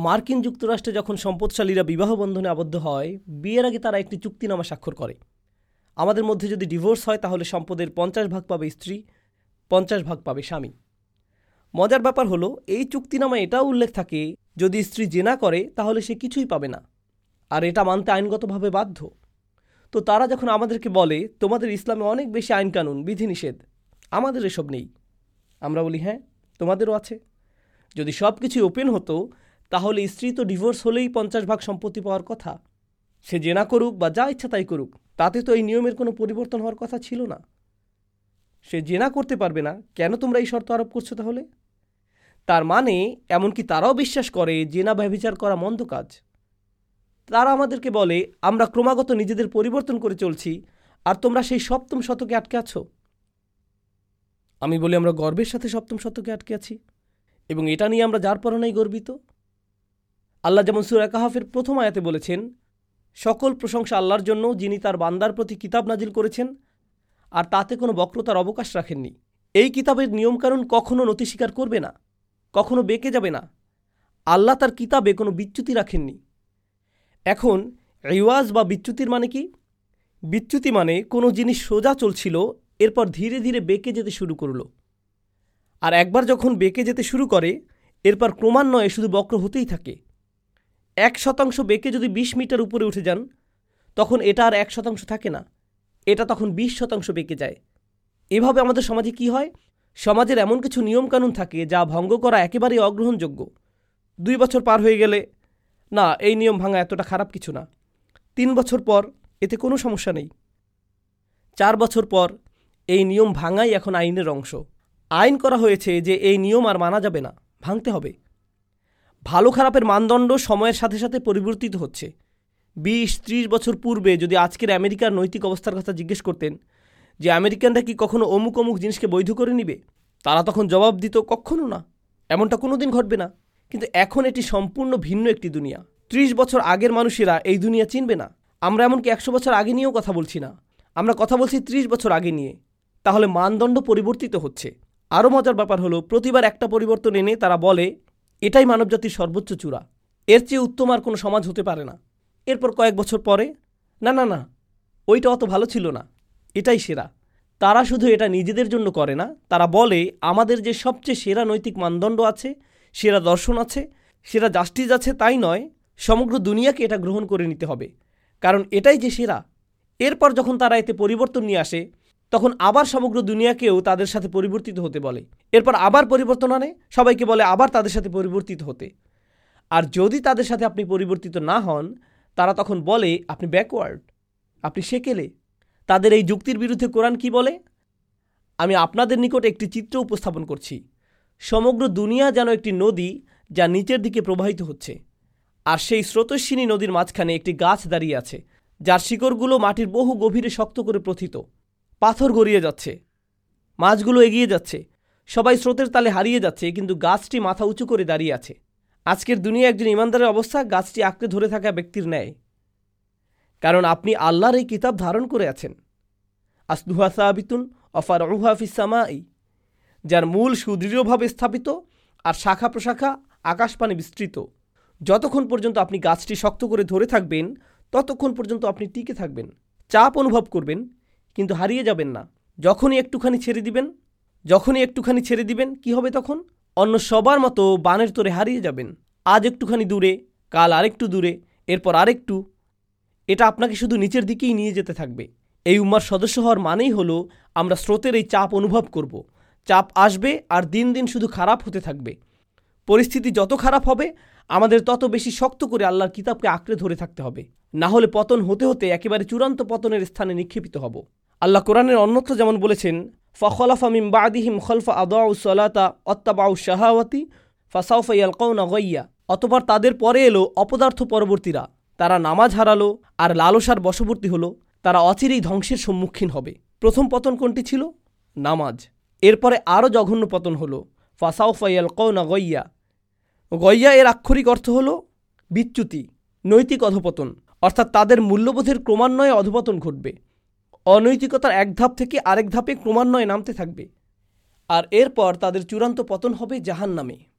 মার্কিন যুক্তরাষ্ট্রে যখন সম্পদশালীরা বিবাহ বন্ধনে আবদ্ধ হয়, বিয়ের আগে তারা একটি চুক্তিনামা স্বাক্ষর করে। আমাদের মধ্যে যদি ডিভোর্স হয়, তাহলে সম্পদের পঞ্চাশ ভাগ পাবে স্ত্রী, পঞ্চাশ ভাগ পাবে স্বামী। মজার ব্যাপার হলো, এই চুক্তিনামায় এটাও উল্লেখ থাকে, যদি স্ত্রী জেনা করে, তাহলে সে কিছুই পাবে না। আর এটা মানতে আইনগতভাবে বাধ্য। তো তারা যখন আমাদেরকে বলে, তোমাদের ইসলামে অনেক বেশি আইনকানুন, বিধিনিষেধ, আমাদের এসব নেই। আমরা বলি হ্যাঁ তোমাদেরও আছে। যদি সব কিছুই ওপেন হতো তাহলে স্ত্রী তো ডিভোর্স হলেই পঞ্চাশ ভাগ সম্পত্তি পাওয়ার কথা। সে জেনা করুক বা যা ইচ্ছা তাই করুক, তাতে তো এই নিয়মের কোনো পরিবর্তন হওয়ার কথা ছিল না। সে জেনা করতে পারবে না, কেন তোমরা এই শর্ত আরোপ করছ তাহলে? তার মানে এমনকি তারাও বিশ্বাস করে জেনা ব্যবচার করা মন্দ কাজ। তারা আমাদেরকে বলে, আমরা ক্রমাগত নিজেদের পরিবর্তন করে চলছি, আর তোমরা সেই সপ্তম শতকে আটকে আছো। আমি বলি, আমরা গর্বের সাথে সপ্তম শতকে আটকে আছি, এবং এটা নিয়ে আমরা যার পরনাই গর্বিত। আল্লাহ যেমন সুরা কাহাফের প্রথম আয়াতে বলেছেন, সকল প্রশংসা আল্লাহর জন্য যিনি তার বান্দার প্রতি কিতাব নাজিল করেছেন, আর তাতে কোনো বক্রতার অবকাশ রাখেননি। এই কিতাবের নিয়মকানুন কখনও নতি স্বীকার করবে না, কখনো বেঁকে যাবে না। আল্লাহ তার কিতাবে কোনো বিচ্যুতি রাখেননি। এখন রিওয়াজ বা বিচ্যুতির মানে কি? বিচ্যুতি মানে কোনো জিনিস সোজা চলছিল, এরপর ধীরে ধীরে বেঁকে যেতে শুরু করল। আর একবার যখন বেঁকে যেতে শুরু করে, এরপর ক্রমান্বয়ে শুধু বক্র হতেই থাকে। এক শতাংশ বেঁকে যদি বিশ মিটার উপরে উঠে যান, তখন এটা আর এক শতাংশ থাকে না। এটা তখন বিশ শতাংশ বেঁকে যায়। এভাবে আমাদের সমাজে কি হয়? সমাজের এমন কিছু নিয়মকানুন থাকে যা ভঙ্গ করা একেবারেই অগ্রহণযোগ্য। দুই বছর পার হয়ে গেলে, না, এই নিয়ম ভাঙা এতটা খারাপ কিছু না। তিন বছর পর এতে কোনো সমস্যা নেই। চার বছর পর এই নিয়ম ভাঙাই এখন আইনের অংশ। আইন করা হয়েছে যে এই নিয়ম আর মানা যাবে না, ভাঙতে হবে। ভালো খারাপের মানদণ্ড সময়ের সাথে সাথে পরিবর্তিত হচ্ছে। বিশ, ত্রিশ বছর পূর্বে যদি আজকের আমেরিকার নৈতিক অবস্থার কথা জিজ্ঞেস করতেন যে আমেরিকানরা কি কখনো অমুক অমুক জিনিসকে বৈধ করে নিবে, তারা তখন জবাব দিত, কখনো না। এমনটা কোনো দিন ঘটবে না। কিন্তু এখন এটি সম্পূর্ণ ভিন্ন একটি দুনিয়া। ত্রিশ বছর আগের মানুষেরা এই দুনিয়া চিনবে না। আমরা এমনকি একশো বছর আগে নিয়েও কথা বলছি না। আমরা কথা বলছি ত্রিশ বছর আগে নিয়ে। তাহলে মানদণ্ড পরিবর্তিত হচ্ছে। আরও মজার ব্যাপার হলো, প্রতিবার একটা পরিবর্তন এনে তারা বলে এটাই মানবজাতির সর্বোচ্চ চূড়া। এর চেয়ে উত্তম আর কোনো সমাজ হতে পারে না। এরপর কয়েক বছর পরে, না না না, ওইটা অত ভালো ছিল না। এটাই সেরা। তারা শুধু এটা নিজেদের জন্য করে না, তারা বলে, আমাদের যে সবচেয়ে সেরা নৈতিক মানদণ্ড আছে, সেরা দর্শন আছে, সেরা জাস্টিস আছে তাই নয়, সমগ্র দুনিয়াকে এটা গ্রহণ করে নিতে হবে। কারণ এটাই যে সেরা। এরপর যখন তারা এতে পরিবর্তন নিয়ে আসে তখন আবার সমগ্র দুনিয়াকেও তাদের সাথে পরিবর্তিত হতে বলে। এরপর আবার পরিবর্তন আনে, সবাইকে বলে আবার তাদের সাথে পরিবর্তিত হতে। আর যদি তাদের সাথে আপনি পরিবর্তিত না হন, তারা তখন বলে, আপনি ব্যাকওয়ার্ড আপনি সেকেলে। তাদের এই যুক্তির বিরুদ্ধে কোরআন কি বলে? আমি আপনাদের নিকট একটি চিত্র উপস্থাপন করছি। সমগ্র দুনিয়া যেন একটি নদী যা নিচের দিকে প্রবাহিত হচ্ছে। আর সেই স্রোতস্বিনী নদীর মাঝখানে একটি গাছ দাঁড়িয়ে আছে, যার শিকড়গুলো মাটির বহু গভীরে শক্ত করে প্রথিত। পাথর গড়িয়ে যাচ্ছে, মাছগুলো এগিয়ে যাচ্ছে, সবাই স্রোতের তালে হারিয়ে যাচ্ছে, কিন্তু গাছটি মাথা উঁচু করে দাঁড়িয়ে আছে। আজকের দুনিয়া একজন ইমানদারের অবস্থা, গাছটি আঁকড়ে ধরে থাকা ব্যক্তির ন্যায়। কারণ আপনি আল্লাহর এই কিতাব ধারণ করে আছেন। আসদুহা সাহাবিতুন অফার সামাই, যার মূল সুদৃঢ়ভাবে স্থাপিত আর শাখা প্রশাখা আকাশপানে বিস্তৃত। যতক্ষণ পর্যন্ত আপনি গাছটি শক্ত করে ধরে থাকবেন, ততক্ষণ পর্যন্ত আপনি টিকে থাকবেন, চাপ অনুভব করবেন কিন্তু হারিয়ে যাবেন না। যখনই একটুখানি ছেড়ে দিবেন, যখনই একটুখানি ছেড়ে দিবেন, কি হবে তখন? অন্য সবার মতো বানের তোরে হারিয়ে যাবেন। আজ একটুখানি দূরে, কাল আরেকটু দূরে, এরপর আরেকটু। এটা আপনাকে শুধু নিচের দিকেই নিয়ে যেতে থাকবে। এই উম্মার সদস্য হওয়ার মানেই হলো, আমরা স্রোতের এই চাপ অনুভব করব। চাপ আসবে আর দিন দিন শুধু খারাপ হতে থাকবে। পরিস্থিতি যত খারাপ হবে, আমাদের তত বেশি শক্ত করে আল্লাহর কিতাবকে আঁকড়ে ধরে থাকতে হবে। না হলে পতন হতে হতে একেবারে চূড়ান্ত পতনের স্থানে নিক্ষেপিত হব। আল্লাহ কোরআনের অন্যত্র যেমন বলেছেন, ফখলাফা মিম বাদিহিম খলফা আদাউ সলাতা অত্তাবাউ শাহাওয়াতি ফাসাউফা ইয়ালকাউনা গইয়া। অতপর তাদের পরে এলো অপদার্থ পরবর্তীরা। তারা নামাজ হারালো, আর লালসার বশবর্তী হলো। তারা অচিরেই ধ্বংসের সম্মুখীন হবে। প্রথম পতন কোনটি ছিল? নামাজ। এরপরে আরও জঘন্য পতন হলো, ফাসাউফা ইয়ালকাউনা গইয়া। গইয়া এর আক্ষরিক অর্থ হল বিচ্যুতি, নৈতিক অধপতন, অর্থাৎ তাদের মূল্যবোধের ক্রমান্বয়ে অধপতন ঘটবে। অনৈতিকতার এক ধাপ থেকে আরেক ধাপে ক্রমান্বয়ে নামতে থাকবে। আর এরপর তাদের চূড়ান্ত পতন হবে জাহান নামে